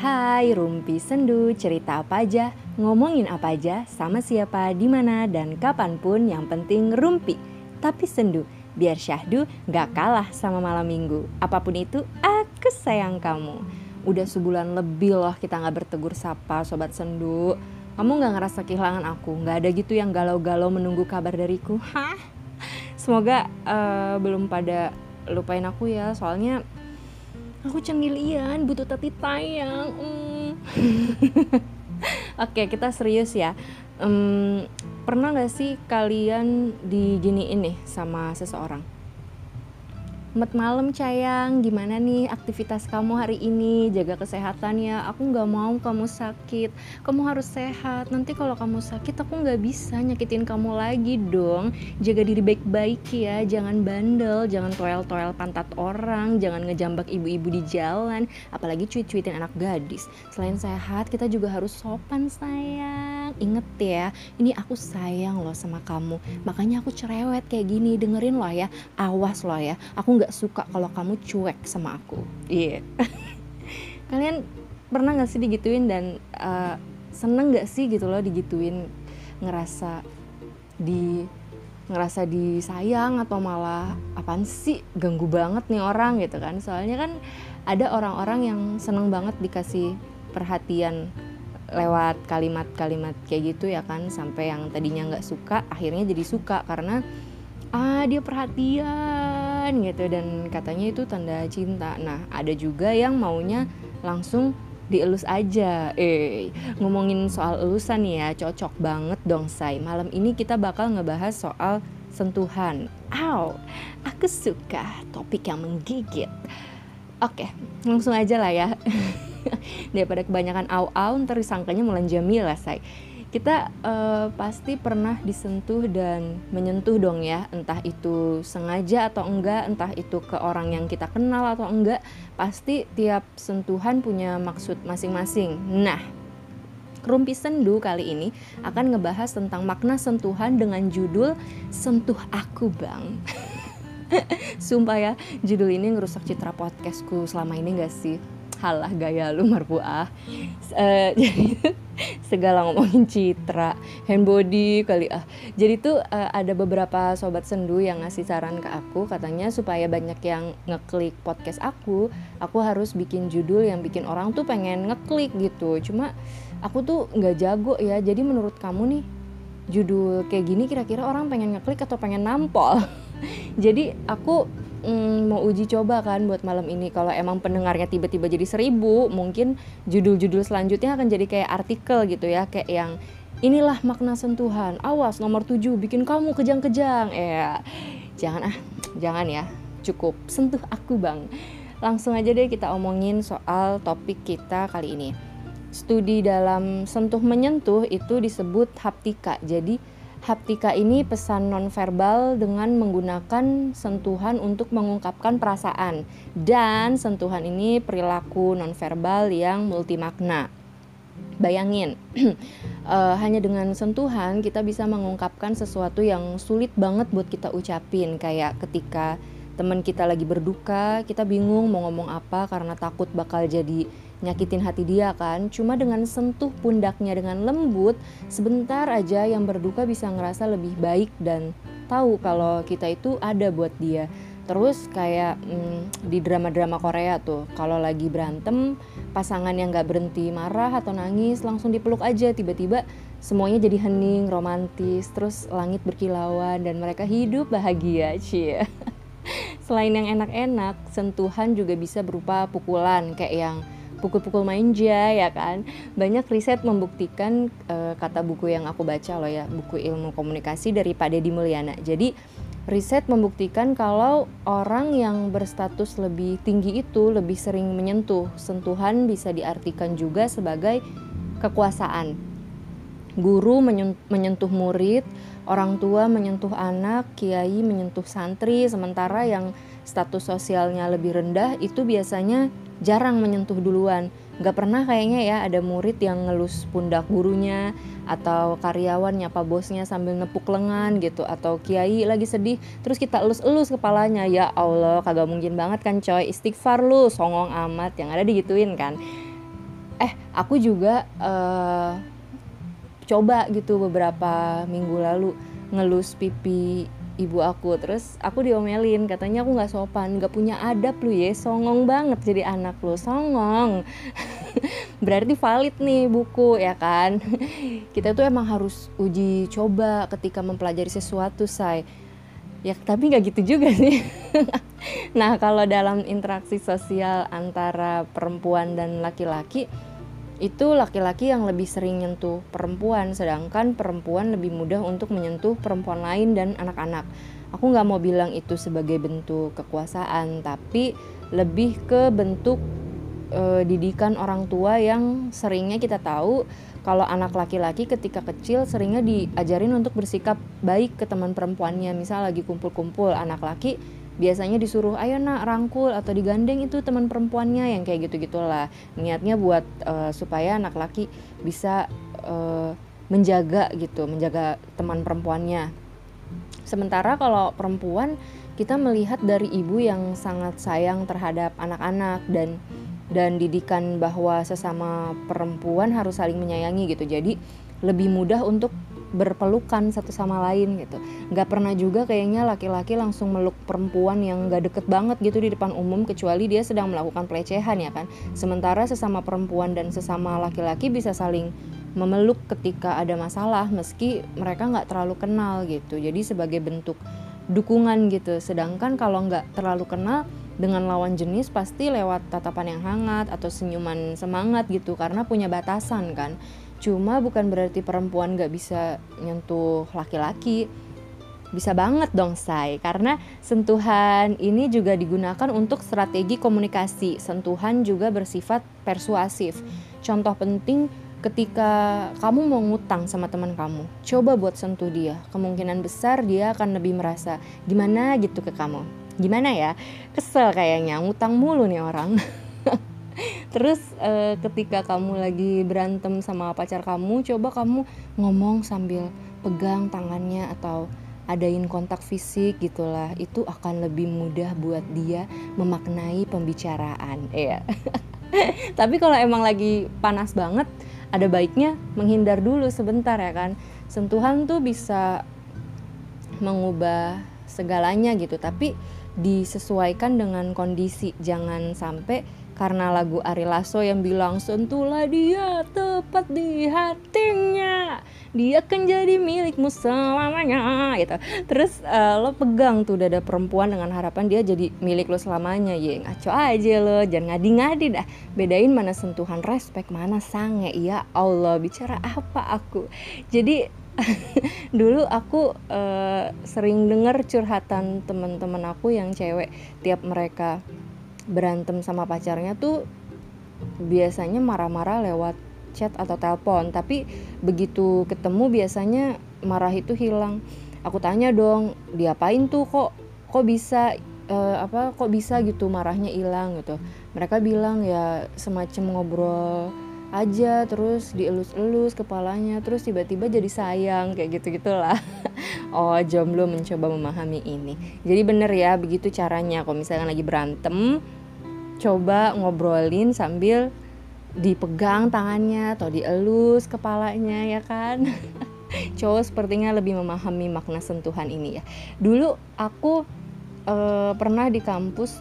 Hai Rumpi Sendu, cerita apa aja, ngomongin apa aja, sama siapa, di mana dan kapan pun yang penting Rumpi. Tapi sendu, biar syahdu gak kalah sama malam minggu. Apa pun itu, aku sayang kamu. Udah sebulan lebih loh kita gak bertegur sapa sobat sendu. Kamu gak ngerasa kehilangan aku? Gak ada gitu yang galau-galau menunggu kabar dariku? Hah? Semoga uh, belum pada lupain aku ya, soalnya aku cengilian butuh tati tayang mm. oke kita serius ya um, pernah gak sih kalian diginiin nih sama seseorang Selamat malam sayang, gimana nih aktivitas kamu hari ini? Jaga kesehatan ya, aku nggak mau kamu sakit. Kamu harus sehat, nanti kalau kamu sakit aku nggak bisa nyakitin kamu lagi dong. Jaga diri baik-baik ya, jangan bandel, jangan toel-toel pantat orang. Jangan ngejambak ibu-ibu di jalan, apalagi cuit-cuitin anak gadis. Selain sehat, kita juga harus sopan sayang. Ingat ya, ini aku sayang loh sama kamu. Makanya aku cerewet kayak gini, dengerin loh ya. Awas loh ya, aku nggak suka kalau kamu cuek sama aku. Iya. Yeah. kalian pernah nggak sih digituin dan uh, seneng nggak sih gitu loh digituin? Ngerasa di ngerasa disayang atau malah apaan sih? Ganggu banget nih orang gitu kan. Soalnya kan ada orang-orang yang seneng banget dikasih perhatian lewat kalimat-kalimat kayak gitu ya kan. Sampai yang tadinya nggak suka akhirnya jadi suka karena ah dia perhatian gitu. Dan katanya itu tanda cinta. Nah ada juga yang maunya langsung dielus aja. Eh ngomongin soal elusan ya cocok banget dong say malam ini kita bakal ngebahas soal sentuhan. Aw, aku suka topik yang menggigit. Oke langsung aja lah ya. Daripada kebanyakan aw-aw ntar disangkanya Mulan Jamila say kita uh, pasti pernah disentuh dan menyentuh dong ya entah itu sengaja atau enggak entah itu ke orang yang kita kenal atau enggak pasti tiap sentuhan punya maksud masing-masing nah Rumpi Sendu kali ini akan ngebahas tentang makna sentuhan dengan judul Sentuh Aku Bang Sumpah ya, judul ini ngerusak citra podcastku selama ini gak sih? Halah gaya lu marfuah uh, jadi segala ngomongin citra hand body kali ah. Jadi tuh uh, ada beberapa sobat sendu yang ngasih saran ke aku katanya supaya banyak yang ngeklik podcast aku aku harus bikin judul yang bikin orang tuh pengen ngeklik gitu. Cuma aku tuh nggak jago ya. Jadi menurut kamu nih judul kayak gini kira-kira orang pengen ngeklik atau pengen nampol? Jadi aku mm, mau uji coba kan buat malam ini. Kalau emang pendengarnya tiba-tiba jadi seribu mungkin judul-judul selanjutnya akan jadi kayak artikel gitu ya. Kayak yang inilah makna sentuhan. Awas nomor tujuh bikin kamu kejang-kejang. Eh jangan ah jangan ya. Cukup. Sentuh aku bang. Langsung aja deh kita omongin soal topik kita kali ini. Studi dalam sentuh menyentuh itu disebut haptika. Jadi Haptika ini pesan nonverbal dengan menggunakan sentuhan untuk mengungkapkan perasaan dan sentuhan ini perilaku nonverbal yang multimakna. Bayangin, uh, hanya dengan sentuhan kita bisa mengungkapkan sesuatu yang sulit banget buat kita ucapin kayak ketika teman kita lagi berduka, kita bingung mau ngomong apa karena takut bakal jadi nyakitin hati dia kan. Cuma dengan sentuh pundaknya dengan lembut sebentar aja yang berduka bisa ngerasa lebih baik dan tahu kalau kita itu ada buat dia. Terus kayak hmm, di drama-drama Korea tuh kalau lagi berantem pasangan yang nggak berhenti marah atau nangis langsung dipeluk aja tiba-tiba semuanya jadi hening romantis terus langit berkilauan dan mereka hidup bahagia cie. Selain yang enak-enak sentuhan juga bisa berupa pukulan kayak yang pukul-pukul manja ya kan? Banyak riset membuktikan uh, kata buku yang aku baca loh ya buku ilmu komunikasi dari Pak Deddy Mulyana. Jadi riset membuktikan kalau orang yang berstatus lebih tinggi itu lebih sering menyentuh. Sentuhan bisa diartikan juga sebagai kekuasaan. Guru menyentuh murid orang tua menyentuh anak kiai menyentuh santri sementara yang status sosialnya lebih rendah itu biasanya jarang menyentuh duluan. Gak pernah kayaknya ya ada murid yang ngelus pundak gurunya atau karyawan nyapa bosnya sambil nepuk lengan gitu atau kiai lagi sedih terus kita elus-elus kepalanya. Ya Allah kagak mungkin banget kan coy. Istighfar lu songong amat yang ada digituin kan. Eh aku juga uh, coba gitu beberapa minggu lalu ngelus pipi ibu aku. Terus aku diomelin katanya aku nggak sopan nggak punya adab lu ya. Songong banget jadi anak lu songong. Berarti valid nih buku ya kan? Kita tuh emang harus uji coba ketika mempelajari sesuatu say. Ya tapi nggak gitu juga sih. Nah kalau dalam interaksi sosial antara perempuan dan laki-laki itu laki-laki yang lebih sering nyentuh perempuan, sedangkan perempuan lebih mudah untuk menyentuh perempuan lain dan anak-anak. Aku nggak mau bilang itu sebagai bentuk kekuasaan, tapi lebih ke bentuk e, didikan orang tua yang seringnya kita tahu kalau anak laki-laki ketika kecil seringnya diajarin untuk bersikap baik ke teman perempuannya. Misal lagi kumpul-kumpul anak laki biasanya disuruh ayo nak rangkul atau digandeng itu teman perempuannya yang kayak gitu gitulah niatnya buat uh, supaya anak laki bisa uh, menjaga gitu menjaga teman perempuannya. Sementara kalau perempuan kita melihat dari ibu yang sangat sayang terhadap anak-anak dan dan didikan bahwa sesama perempuan harus saling menyayangi gitu. Jadi lebih mudah untuk berpelukan satu sama lain gitu. Nggak pernah juga kayaknya laki-laki langsung meluk perempuan yang nggak deket banget gitu di depan umum kecuali dia sedang melakukan pelecehan ya kan? Sementara sesama perempuan dan sesama laki-laki bisa saling memeluk ketika ada masalah meski mereka nggak terlalu kenal gitu. Jadi sebagai bentuk dukungan gitu. Sedangkan kalau nggak terlalu kenal dengan lawan jenis pasti lewat tatapan yang hangat atau senyuman semangat gitu karena punya batasan kan Cuma bukan berarti perempuan gak bisa nyentuh laki-laki. Bisa banget dong say, karena sentuhan ini juga digunakan untuk strategi komunikasi. Sentuhan juga bersifat persuasif. Contoh penting ketika kamu mau ngutang sama teman kamu, coba buat sentuh dia. Kemungkinan besar dia akan lebih merasa gimana gitu ke kamu. Gimana ya? Kesel kayaknya, ngutang mulu nih orang. Terus uh, ketika kamu lagi berantem sama pacar kamu, coba kamu ngomong sambil pegang tangannya atau adain kontak fisik gitulah. Itu akan lebih mudah buat dia memaknai pembicaraan. Iya. Tapi kalau emang lagi panas banget, ada baiknya menghindar dulu sebentar ya kan. Sentuhan tuh bisa mengubah segalanya gitu, tapi disesuaikan dengan kondisi. Jangan sampai karena lagu Ari Lasso yang bilang sentuhlah dia tepat di hatinya. Dia akan jadi milikmu selamanya gitu. Terus uh, lo pegang tuh dada perempuan dengan harapan dia jadi milik lo selamanya. Ya ngaco aja lo jangan ngadi-ngadi dah. Bedain mana sentuhan respect mana sange. Ya Allah bicara apa aku? Jadi dulu aku uh, sering dengar curhatan teman-teman aku yang cewek tiap mereka berantem sama pacarnya tuh biasanya marah-marah lewat chat atau telepon. Tapi begitu ketemu biasanya marah itu hilang. Aku tanya dong diapain tuh? Kok kok bisa uh, apa kok bisa gitu marahnya hilang? Gitu. Mereka bilang ya semacam ngobrol aja terus dielus-elus kepalanya terus tiba-tiba jadi sayang kayak gitu gitulah oh jomblo mencoba memahami ini. Jadi bener ya begitu caranya. Kalau misalnya lagi berantem coba ngobrolin sambil dipegang tangannya atau dielus kepalanya ya kan? Cowok sepertinya lebih memahami makna sentuhan ini ya. Dulu aku e, pernah di kampus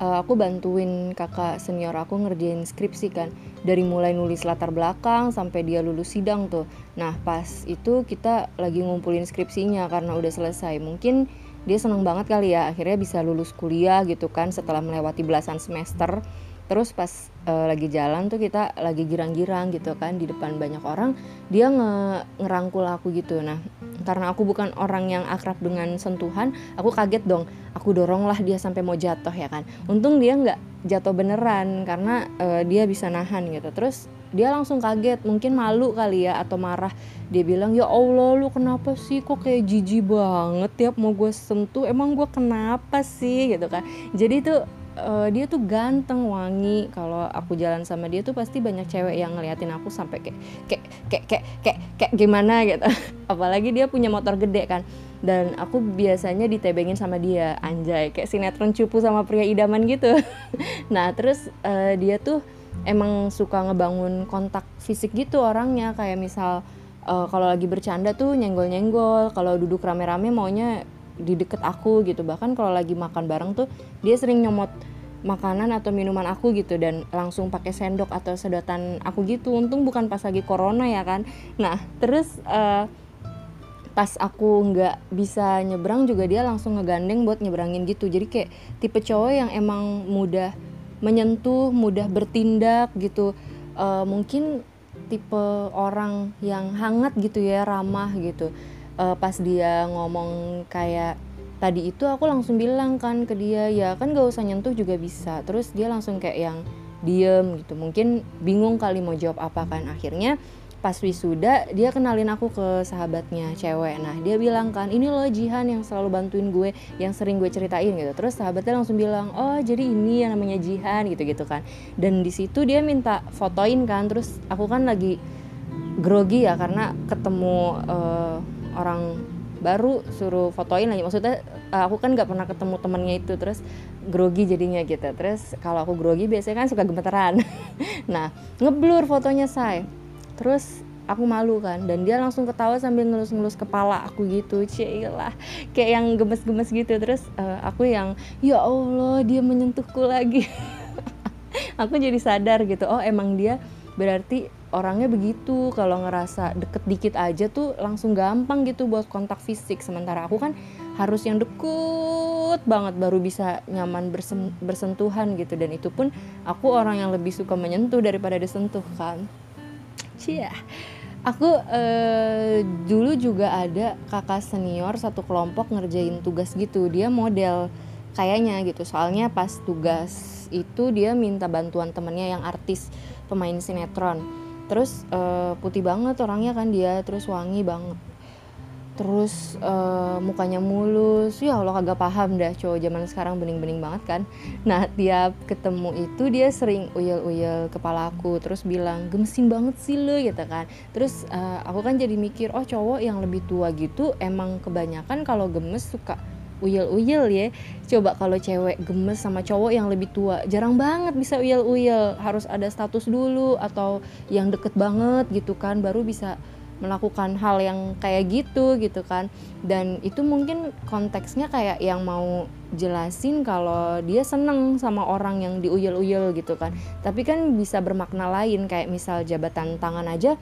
e, aku bantuin kakak senior aku ngerjain skripsi kan. Dari mulai nulis latar belakang sampai dia lulus sidang tuh. Nah pas itu kita lagi ngumpulin skripsinya karena udah selesai. Mungkin dia seneng banget kali ya akhirnya bisa lulus kuliah gitu kan setelah melewati belasan semester. Terus pas uh, lagi jalan tuh kita lagi girang-girang gitu kan di depan banyak orang dia nge ngerangkul aku gitu. Nah karena aku bukan orang yang akrab dengan sentuhan aku kaget dong. Aku dorong lah dia sampai mau jatuh ya kan. Untung dia nggak jatuh beneran karena uh, dia bisa nahan gitu. Terus dia langsung kaget mungkin malu kali ya atau marah. Dia bilang ya Allah lu kenapa sih kok kayak jijik banget tiap mau gue sentuh? Emang gue kenapa sih? Gitu kan. Jadi tuh uh, dia tuh ganteng wangi. Kalau aku jalan sama dia tuh pasti banyak cewek yang ngeliatin aku sampai kayak kayak kayak kayak kayak, kayak gimana gitu. Apalagi dia punya motor gede kan. Dan aku biasanya ditebengin sama dia anjay. Kayak sinetron cupu sama pria idaman gitu. Nah terus uh, dia tuh emang suka ngebangun kontak fisik gitu orangnya kayak misal uh, kalau lagi bercanda tuh nyenggol-nyenggol kalau duduk rame-rame maunya di deket aku gitu. Bahkan kalau lagi makan bareng tuh dia sering nyomot makanan atau minuman aku gitu dan langsung pakai sendok atau sedotan aku gitu. Untung bukan pas lagi corona ya kan. Nah terus uh, pas aku nggak bisa nyebrang juga dia langsung ngegandeng buat nyebrangin gitu. Jadi kayak tipe cowok yang emang mudah menyentuh mudah bertindak gitu. Uh, mungkin tipe orang yang hangat gitu ya ramah gitu. Uh, pas dia ngomong kayak tadi itu aku langsung bilang kan ke dia ya kan gak usah nyentuh juga bisa. Terus dia langsung kayak yang diem gitu. Mungkin bingung kali mau jawab apa kan. Akhirnya pas wisuda dia kenalin aku ke sahabatnya cewek. Nah dia bilang kan ini loh Jihan yang selalu bantuin gue yang sering gue ceritain gitu. Terus sahabatnya langsung bilang oh jadi ini yang namanya Jihan gitu gitu kan. Dan di situ dia minta fotoin kan terus aku kan lagi grogi ya karena ketemu uh, orang baru suruh fotoin lagi maksudnya eh, aku kan nggak pernah ketemu temennya itu terus grogi jadinya gitu. Terus kalau aku grogi biasanya kan suka gemeteran nah ngeblur fotonya say terus aku malu kan dan dia langsung ketawa sambil ngelus-ngelus kepala aku gitu lah kayak yang gemes-gemes gitu. Terus uh, aku yang ya Allah dia menyentuhku lagi. Aku jadi sadar gitu oh emang dia berarti orangnya begitu. Kalau ngerasa deket dikit aja tuh langsung gampang gitu buat kontak fisik. Sementara aku kan harus yang deket banget baru bisa nyaman bersen bersentuhan gitu. Dan itu pun aku orang yang lebih suka menyentuh daripada disentuh kan Cia. Aku uh, dulu juga ada kakak senior satu kelompok ngerjain tugas gitu. Dia model kayaknya gitu. Soalnya pas tugas itu dia minta bantuan temennya yang artis pemain sinetron. Terus uh, putih banget orangnya kan dia, terus wangi banget terus uh, mukanya mulus. Ya Allah kagak paham dah cowok zaman sekarang bening-bening banget kan. Nah tiap ketemu itu dia sering uyel-uyel kepalaku terus bilang gemesin banget sih lo gitu kan. Terus uh, aku kan jadi mikir oh cowok yang lebih tua gitu emang kebanyakan kalau gemes suka uyel-uyel ya. Coba kalau cewek gemes sama cowok yang lebih tua jarang banget bisa uyel-uyel. Harus ada status dulu atau yang deket banget gitu kan baru bisa melakukan hal yang kayak gitu gitu kan. Dan itu mungkin konteksnya kayak yang mau jelasin kalau dia seneng sama orang yang diuyel-uyel gitu kan. Tapi kan bisa bermakna lain kayak misal jabatan tangan aja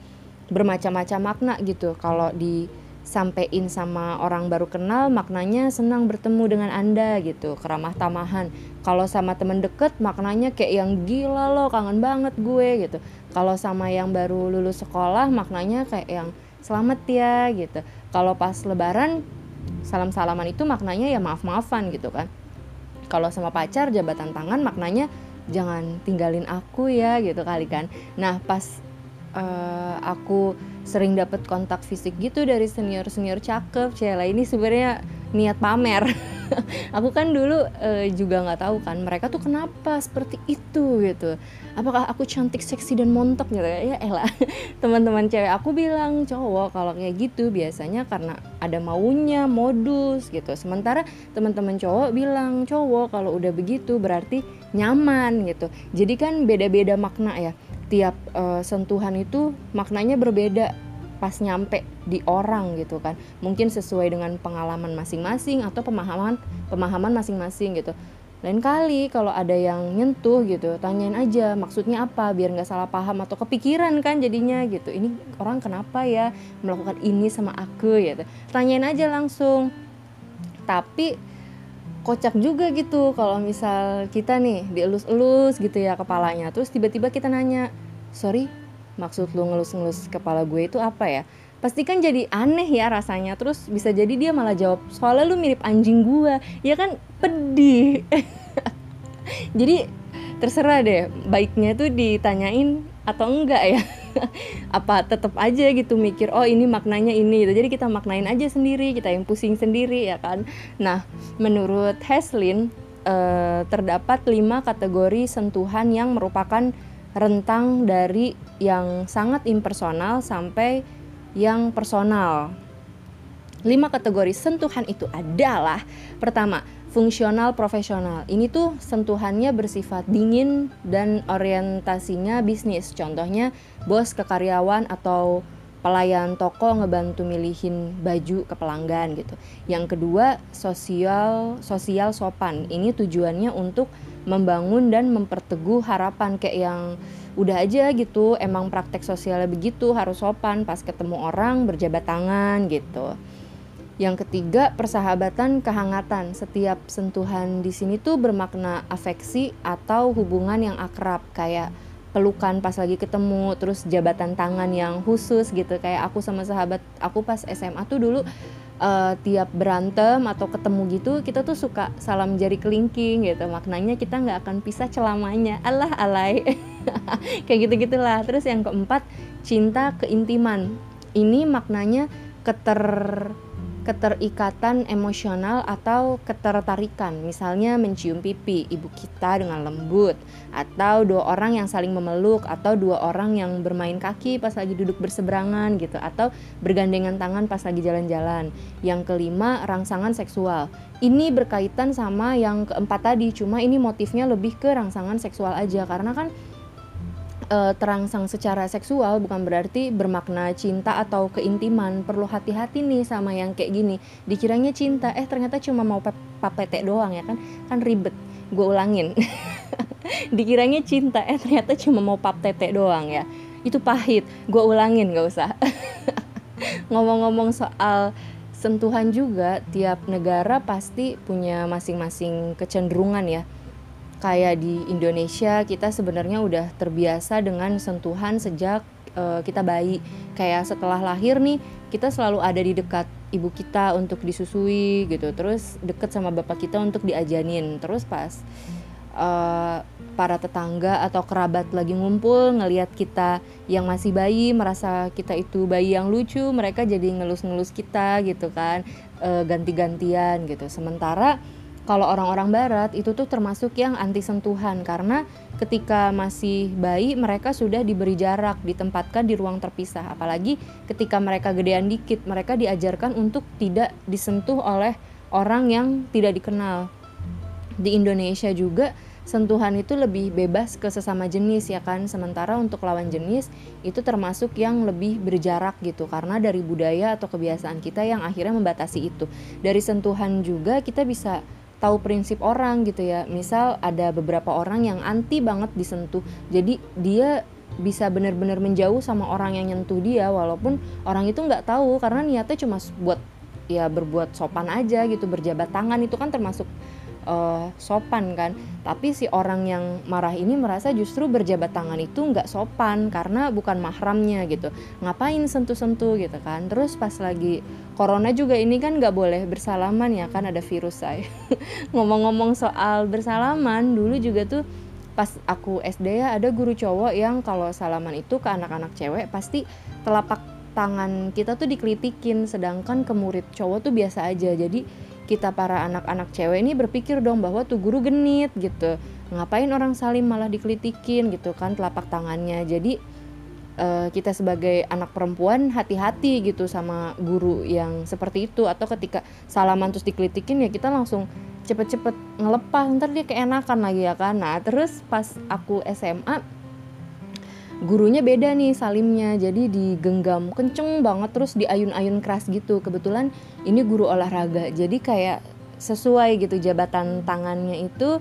bermacam-macam makna gitu. Kalau di sampein sama orang baru kenal maknanya senang bertemu dengan anda gitu keramah tamahan. Kalau sama temen deket maknanya kayak yang gila loh kangen banget gue gitu kalau sama yang baru lulus sekolah maknanya kayak yang selamat ya gitu. Kalau pas lebaran salam salaman itu maknanya ya maaf maafan gitu kan. Kalau sama pacar jabatan tangan maknanya jangan tinggalin aku ya gitu kali kan. Nah pas uh, aku sering dapat kontak fisik gitu dari senior senior cakep cila ini sebenarnya niat pamer aku kan dulu uh, juga nggak tahu kan mereka tuh kenapa seperti itu gitu. Apakah aku cantik seksi dan montok gitu ya? Elah teman-teman cewek aku bilang cowok kalau kayak gitu biasanya karena ada maunya modus gitu. Sementara teman-teman cowok bilang cowok kalau udah begitu berarti nyaman gitu. Jadi kan beda-beda makna ya. Tiap uh, sentuhan itu maknanya berbeda pas nyampe di orang gitu kan. Mungkin sesuai dengan pengalaman masing-masing atau pemahaman pemahaman masing-masing gitu. Lain kali kalau ada yang nyentuh gitu tanyain aja maksudnya apa? Biar nggak salah paham atau kepikiran kan jadinya gitu. Ini orang kenapa ya melakukan ini sama aku? gitu. Tanyain aja langsung. Tapi kocak juga gitu kalau misal kita nih dielus-elus gitu ya kepalanya. Terus tiba-tiba kita nanya sorry maksud lu ngelus-ngelus kepala gue itu apa ya? Pasti kan jadi aneh ya rasanya terus bisa jadi dia malah jawab soalnya lu mirip anjing gue ya kan? Pedih. Jadi terserah deh baiknya tuh ditanyain atau enggak ya? Apa tetap aja gitu mikir oh ini maknanya ini gitu. Jadi kita maknain aja sendiri kita yang pusing sendiri ya kan? Nah menurut Heslin eh, terdapat lima kategori sentuhan yang merupakan rentang dari yang sangat impersonal sampai yang personal lima kategori sentuhan itu adalah pertama fungsional profesional. Ini tuh sentuhannya bersifat dingin dan orientasinya bisnis. Contohnya bos ke karyawan atau pelayan toko ngebantu milihin baju ke pelanggan gitu. Yang kedua, sosial sosial sopan. Ini tujuannya untuk membangun dan memperteguh harapan kayak yang udah aja gitu, emang praktek sosialnya begitu, harus sopan pas ketemu orang berjabat tangan gitu. Yang ketiga, persahabatan kehangatan. Setiap sentuhan di sini tuh bermakna afeksi atau hubungan yang akrab kayak pelukan pas lagi ketemu, terus jabatan tangan yang khusus gitu kayak aku sama sahabat aku pas SMA tuh dulu uh, tiap berantem atau ketemu gitu kita tuh suka salam jari kelingking gitu. Maknanya kita nggak akan pisah selamanya Allah alay. Kayak gitu gitulah terus yang keempat cinta keintiman. Ini maknanya keter keterikatan emosional atau ketertarikan. Misalnya mencium pipi ibu kita dengan lembut atau dua orang yang saling memeluk atau dua orang yang bermain kaki pas lagi duduk berseberangan gitu atau bergandengan tangan pas lagi jalan-jalan. Yang kelima rangsangan seksual. Ini berkaitan sama yang keempat tadi cuma ini motifnya lebih ke rangsangan seksual aja karena kan uh, terangsang secara seksual bukan berarti bermakna cinta atau keintiman. Perlu hati-hati nih sama yang kayak gini. Dikiranya cinta, eh ternyata cuma mau papete doang ya kan? Kan ribet. Gue ulangin. Dikiranya cinta, eh ternyata cuma mau pap tete doang ya. Itu pahit. Gue ulangin gak usah. Ngomong-ngomong soal sentuhan juga, tiap negara pasti punya masing-masing kecenderungan ya kayak di Indonesia kita sebenarnya udah terbiasa dengan sentuhan sejak uh, kita bayi. Kayak setelah lahir nih kita selalu ada di dekat ibu kita untuk disusui gitu. Terus deket sama bapak kita untuk diajanin. Terus pas uh, para tetangga atau kerabat lagi ngumpul ngelihat kita yang masih bayi merasa kita itu bayi yang lucu mereka jadi ngelus-ngelus kita gitu kan. Uh, ganti-gantian gitu. Sementara kalau orang-orang barat itu tuh termasuk yang anti sentuhan karena ketika masih bayi mereka sudah diberi jarak, ditempatkan di ruang terpisah. Apalagi ketika mereka gedean dikit, mereka diajarkan untuk tidak disentuh oleh orang yang tidak dikenal. Di Indonesia juga sentuhan itu lebih bebas ke sesama jenis ya kan sementara untuk lawan jenis itu termasuk yang lebih berjarak gitu karena dari budaya atau kebiasaan kita yang akhirnya membatasi itu dari sentuhan juga kita bisa tahu prinsip orang gitu ya. Misal ada beberapa orang yang anti banget disentuh. Jadi dia bisa benar-benar menjauh sama orang yang nyentuh dia walaupun orang itu nggak tahu karena niatnya cuma buat ya berbuat sopan aja gitu berjabat tangan itu kan termasuk uh, sopan kan. Tapi si orang yang marah ini merasa justru berjabat tangan itu nggak sopan karena bukan mahramnya gitu. Ngapain sentuh-sentuh gitu kan. Terus pas lagi corona juga ini kan nggak boleh bersalaman ya kan ada virus saya. Ngomong-ngomong soal bersalaman dulu juga tuh pas aku SD ya ada guru cowok yang kalau salaman itu ke anak-anak cewek pasti telapak tangan kita tuh dikelitikin. Sedangkan ke murid cowok tuh biasa aja. Jadi kita para anak-anak cewek ini berpikir dong bahwa tuh guru genit gitu. Ngapain orang salim malah dikelitikin gitu kan telapak tangannya. Jadi uh, kita sebagai anak perempuan hati-hati gitu sama guru yang seperti itu. Atau ketika salaman terus dikelitikin ya kita langsung cepet-cepet ngelepas. Ntar dia keenakan lagi ya kan. Nah terus pas aku SMA gurunya beda nih salimnya. Jadi digenggam kenceng banget terus diayun-ayun keras gitu. Kebetulan ini guru olahraga jadi kayak sesuai gitu jabatan tangannya itu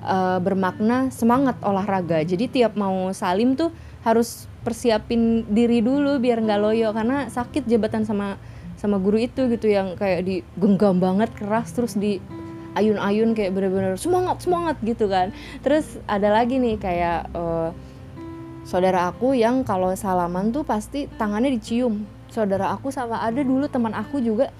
uh, bermakna semangat olahraga. Jadi tiap mau salim tuh harus persiapin diri dulu biar nggak loyo karena sakit jabatan sama sama guru itu gitu yang kayak digenggam banget keras terus di ayun-ayun kayak bener-bener semangat semangat gitu kan. Terus ada lagi nih kayak uh, saudara aku yang kalau salaman tuh pasti tangannya dicium. Saudara aku sama ada dulu teman aku juga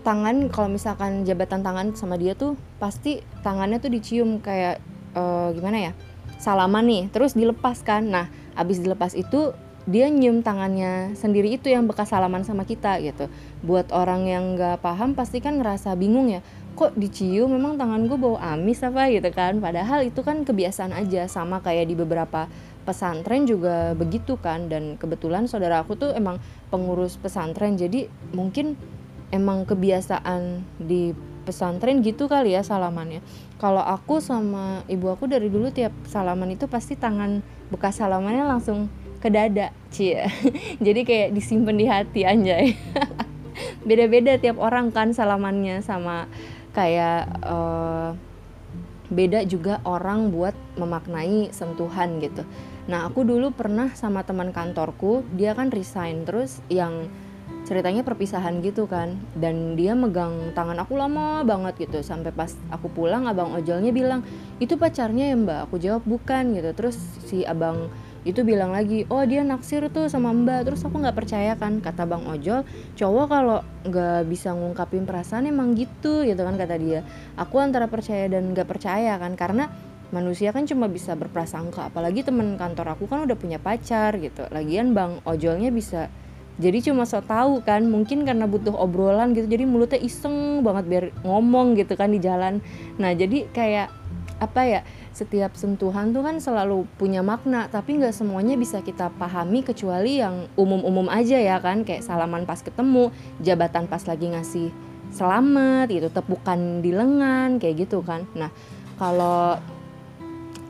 tangan kalau misalkan jabatan tangan sama dia tuh pasti tangannya tuh dicium kayak uh, gimana ya salaman nih terus dilepas kan. Nah abis dilepas itu dia nyium tangannya sendiri itu yang bekas salaman sama kita gitu. Buat orang yang nggak paham pasti kan ngerasa bingung ya kok dicium memang tangan gue bau amis apa gitu kan. Padahal itu kan kebiasaan aja sama kayak di beberapa pesantren juga begitu kan. Dan kebetulan saudara aku tuh emang pengurus pesantren. Jadi mungkin emang kebiasaan di pesantren gitu kali ya salamannya. Kalau aku sama ibu aku dari dulu tiap salaman itu pasti tangan bekas salamannya langsung ke dada cie jadi kayak disimpan di hati anjay. Beda-beda tiap orang kan salamannya sama kayak uh, beda juga orang buat memaknai sentuhan gitu nah aku dulu pernah sama teman kantorku dia kan resign terus yang ceritanya perpisahan gitu kan dan dia megang tangan aku lama banget gitu sampai pas aku pulang abang ojolnya bilang itu pacarnya ya mbak? Aku jawab bukan gitu. Terus si abang itu bilang lagi oh dia naksir tuh sama mbak. Terus aku nggak percaya kan kata bang ojol cowok kalau nggak bisa ngungkapin perasaan emang gitu gitu kan kata dia. Aku antara percaya dan nggak percaya kan karena manusia kan cuma bisa berprasangka apalagi temen kantor aku kan udah punya pacar gitu. Lagian bang ojolnya bisa jadi cuma so tahu kan mungkin karena butuh obrolan gitu jadi mulutnya iseng banget biar ngomong gitu kan di jalan. Nah jadi kayak apa ya setiap sentuhan tuh kan selalu punya makna tapi nggak semuanya bisa kita pahami kecuali yang umum-umum aja ya kan kayak salaman pas ketemu jabatan pas lagi ngasih selamat gitu tepukan di lengan kayak gitu kan. Nah kalau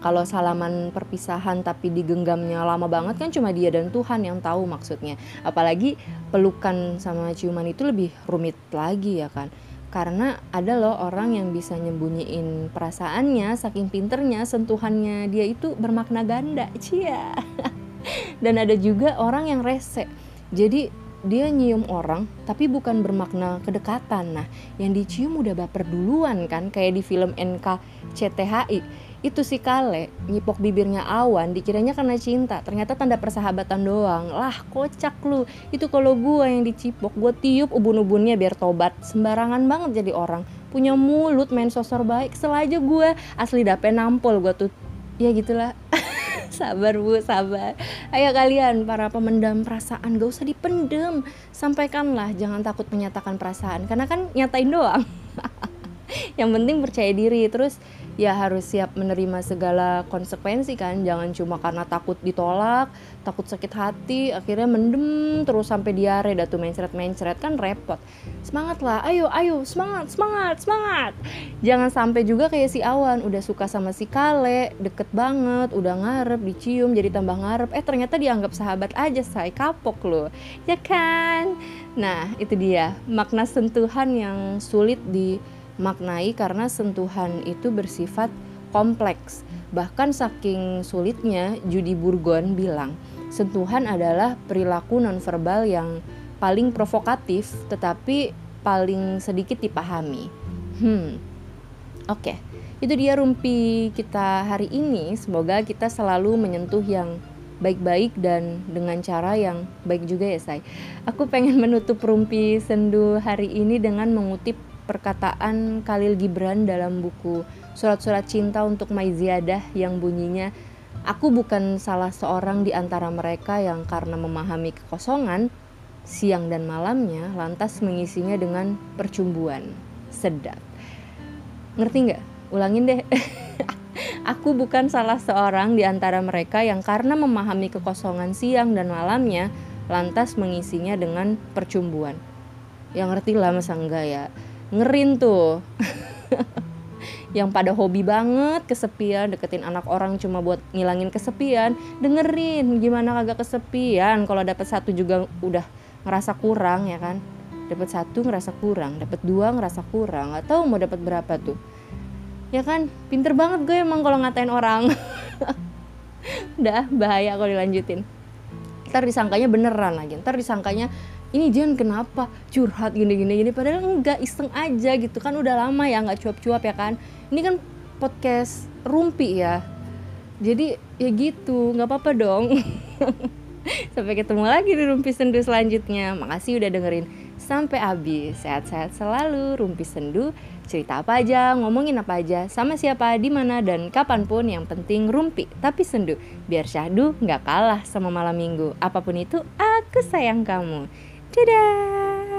kalau salaman perpisahan tapi digenggamnya lama banget kan cuma dia dan Tuhan yang tahu maksudnya. Apalagi pelukan sama ciuman itu lebih rumit lagi ya kan? Karena ada loh orang yang bisa nyembunyiin perasaannya saking pinternya sentuhannya dia itu bermakna ganda cia. Dan ada juga orang yang rese. Jadi dia nyium orang tapi bukan bermakna kedekatan. Nah yang dicium udah baper duluan kan kayak di film NKCTHI itu si Kale nyipok bibirnya Awan dikiranya karena cinta. Ternyata tanda persahabatan doang. Lah kocak lu. Itu kalau gue yang dicipok gue tiup ubun-ubunnya biar tobat. Sembarangan banget jadi orang. Punya mulut main sosor baik. Selaja gue asli dape nampol gue tuh. Ya gitulah. Sabar bu sabar. Ayo kalian para pemendam perasaan gak usah dipendem. Sampaikanlah jangan takut menyatakan perasaan. Karena kan nyatain doang. Yang penting percaya diri. Terus ya harus siap menerima segala konsekuensi kan. Jangan cuma karena takut ditolak takut sakit hati akhirnya mendem terus sampai diare datu mencret mencret kan repot. Semangat lah ayo ayo semangat semangat semangat. Jangan sampai juga kayak si awan udah suka sama si kale deket banget udah ngarep dicium jadi tambah ngarep. Eh ternyata dianggap sahabat aja say. Kapok loh. Ya kan? Nah itu dia. Makna sentuhan yang sulit di maknai karena sentuhan itu bersifat kompleks. Bahkan saking sulitnya, Judy Burgon bilang, sentuhan adalah perilaku nonverbal yang paling provokatif tetapi paling sedikit dipahami. Hmm. Oke. Okay. Itu dia rumpi kita hari ini. Semoga kita selalu menyentuh yang baik-baik dan dengan cara yang baik juga ya, say. Aku pengen menutup rumpi sendu hari ini dengan mengutip perkataan Khalil Gibran dalam buku Surat-surat Cinta untuk Maiziadah yang bunyinya Aku bukan salah seorang di antara mereka yang karena memahami kekosongan siang dan malamnya lantas mengisinya dengan percumbuan. Sedap. Ngerti nggak? Ulangin deh. Aku bukan salah seorang di antara mereka yang karena memahami kekosongan siang dan malamnya lantas mengisinya dengan percumbuan. Yang ngerti lah masa enggak ya ngerin tuh. Yang pada hobi banget kesepian deketin anak orang cuma buat ngilangin kesepian dengerin gimana kagak kesepian. Kalau dapat satu juga udah ngerasa kurang ya kan? Dapat satu ngerasa kurang dapat dua ngerasa kurang. Tahu mau dapat berapa tuh. Ya kan? Pinter banget gue emang kalau ngatain orang. Udah bahaya kalau dilanjutin. Ntar disangkanya beneran lagi. Ntar disangkanya ini Jen kenapa curhat gini gini? Gini padahal enggak iseng aja gitu kan udah lama ya nggak cuap-cuap ya kan. Ini kan podcast rumpi ya. Jadi ya gitu nggak apa-apa dong. Sampai ketemu lagi di rumpi sendu selanjutnya. Makasih udah dengerin. Sampai habis. Sehat-sehat selalu rumpi sendu. Cerita apa aja ngomongin apa aja sama siapa di mana dan kapan pun yang penting rumpi tapi sendu. Biar syahdu nggak kalah sama malam minggu. Apa pun itu aku sayang kamu Dadah!